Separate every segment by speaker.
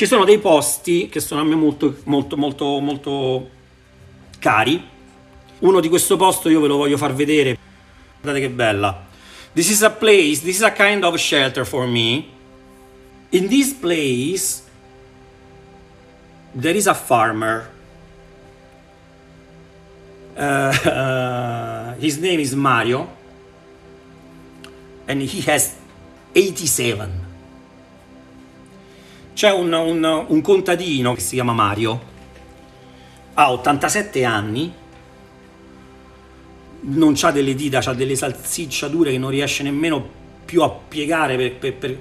Speaker 1: Ci sono dei posti che sono a me molto, molto, molto, molto cari. Uno di questo posto io ve lo voglio far vedere. Guardate che bella. This is a place, this is a kind of shelter for me. In this place there is a farmer. Uh, his name is Mario and he has 87. C'è un, un, un contadino che si chiama Mario, ha 87 anni, non ha delle dita, ha delle salsicciature che non riesce nemmeno più a piegare per, per, per,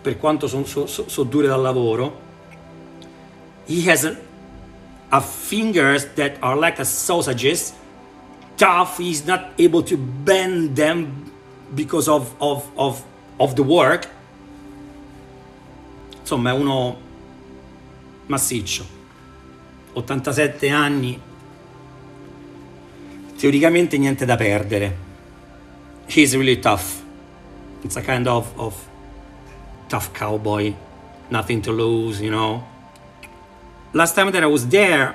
Speaker 1: per quanto sono so, so, so dure dal lavoro. He has a, fingers that are like sausages, tough, he's not able to bend them because of, of, of, of the work insomma è uno massiccio. 87 anni. Teoricamente niente da perdere. He's really tough. It's a kind of, of tough cowboy. Nothing to lose you know? Last time that I was there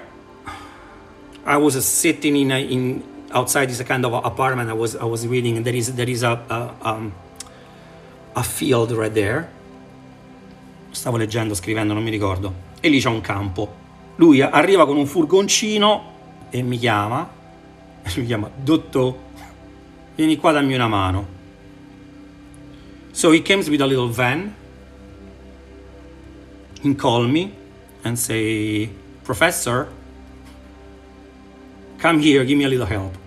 Speaker 1: I was sitting in, a, in outside this kind of apartment. I was I was reading. And there is there is a a, um, a field right there stavo leggendo, scrivendo, non mi ricordo, e lì c'è un campo. Lui arriva con un furgoncino e mi chiama, e mi chiama, dottor, vieni qua, dammi una mano. So he comes with a little van, he call me and say, professor, come here, give me a little help.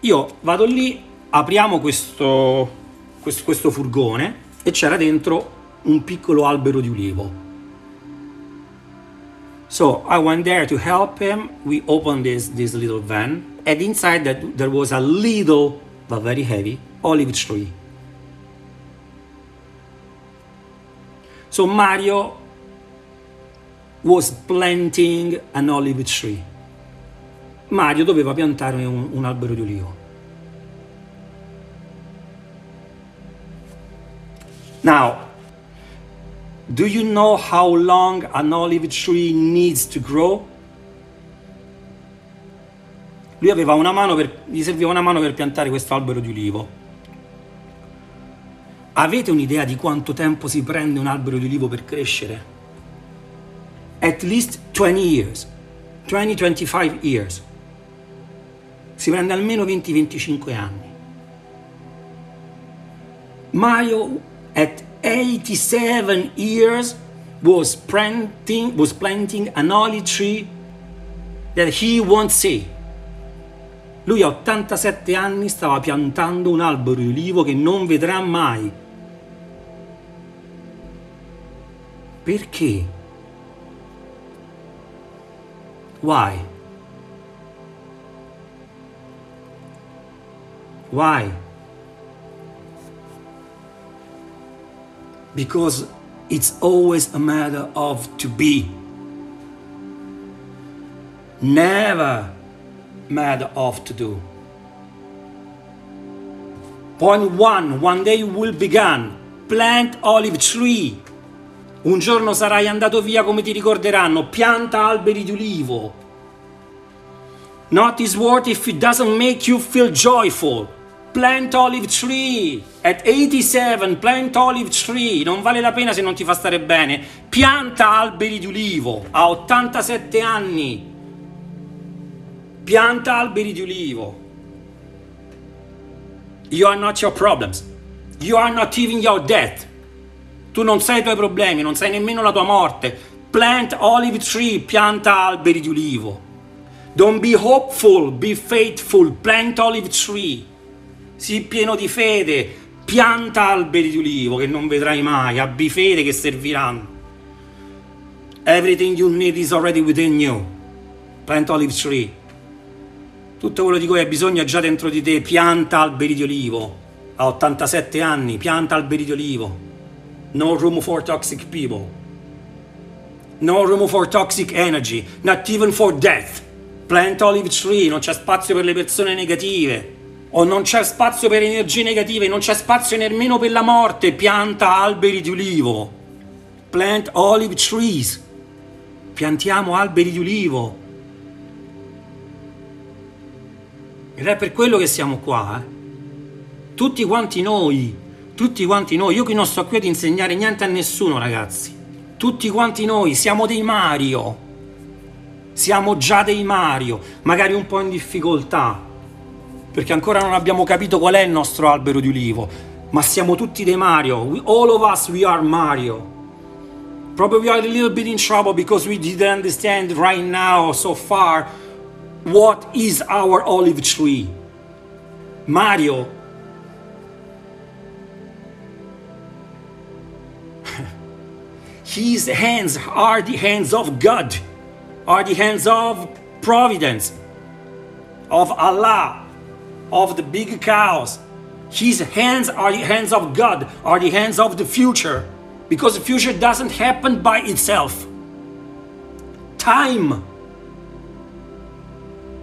Speaker 1: Io vado lì, apriamo questo, questo, questo furgone e c'era dentro un piccolo albero di ulivo. So I went there to help him. We opened this, this little van, and inside that there was a little but very heavy olive tree. So Mario was planting an olive tree. Mario doveva piantare un, un albero di ulivo. Now, Do you know how long an olive tree needs to grow? Lui aveva una mano per, gli serviva una mano per piantare questo albero di ulivo. Avete un'idea di quanto tempo si prende un albero di ulivo per crescere? At least 20 years. 20-25 years. Si prende almeno 20-25 anni. Mario at 87 years was planting, was planting an olive tree that he won't see. Lui a 87 anni stava piantando un albero di ulivo che non vedrà mai. Perché? Why? Why? Because it's always a matter of to be. Never matter of to do. Point one, one day will begin. Plant olive tree. Un giorno sarai andato via come ti ricorderanno. Pianta alberi di ulivo. Not is worth if it doesn't make you feel joyful. Plant olive tree at 87, plant olive tree. Non vale la pena se non ti fa stare bene. Pianta alberi di ulivo a 87 anni. Pianta alberi di ulivo. You are not your problems. You are not even your death. Tu non sai i tuoi problemi, non sai nemmeno la tua morte. Plant olive tree, pianta alberi di ulivo. Don't be hopeful, be faithful, plant olive tree sii pieno di fede, pianta alberi di ulivo che non vedrai mai, abbi fede che serviranno. Everything you need is already within you. Plant olive tree. Tutto quello di cui hai bisogno è già dentro di te, pianta alberi di olivo. A 87 anni, pianta alberi di olivo. No room for toxic people. No room for toxic energy, not even for death. Plant olive tree, non c'è spazio per le persone negative o non c'è spazio per energie negative, non c'è spazio nemmeno per la morte, pianta alberi di ulivo. Plant olive trees. Piantiamo alberi di ulivo. Ed è per quello che siamo qua. Eh? Tutti quanti noi, tutti quanti noi. Io qui non sto qui ad insegnare niente a nessuno, ragazzi. Tutti quanti noi siamo dei Mario. Siamo già dei Mario, magari un po' in difficoltà, perché ancora non abbiamo capito qual è il nostro albero di ulivo, ma siamo tutti dei Mario. We, all of us, we are Mario. Probably we are a little bit in trouble because we didn't understand right now, so far, what is our olive tree. Mario His hands are the hands of God, are the hands of providence, of Allah, of the big cows. His hands are the hands of God, are the hands of the future, because the future doesn't happen by itself. Time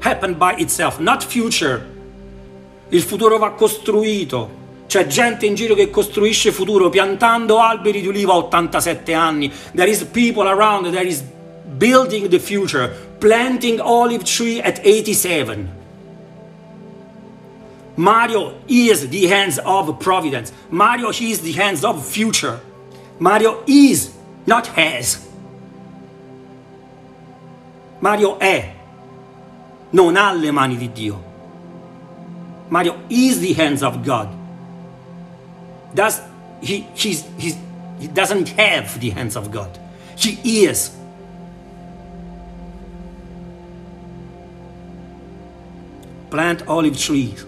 Speaker 1: happened by itself, not future. Il futuro va costruito. C'è gente in giro che costruisce futuro piantando alberi di ulivo a 87 anni. There is people around that is building the future, planting olive tree at 87. Mario is the hands of providence. Mario is the hands of future. Mario is, not has. Mario è, non ha le mani di Dio. Mario is the hands of God. Does he he's, he's, he doesn't have the hands of God. He is. Plant olive trees.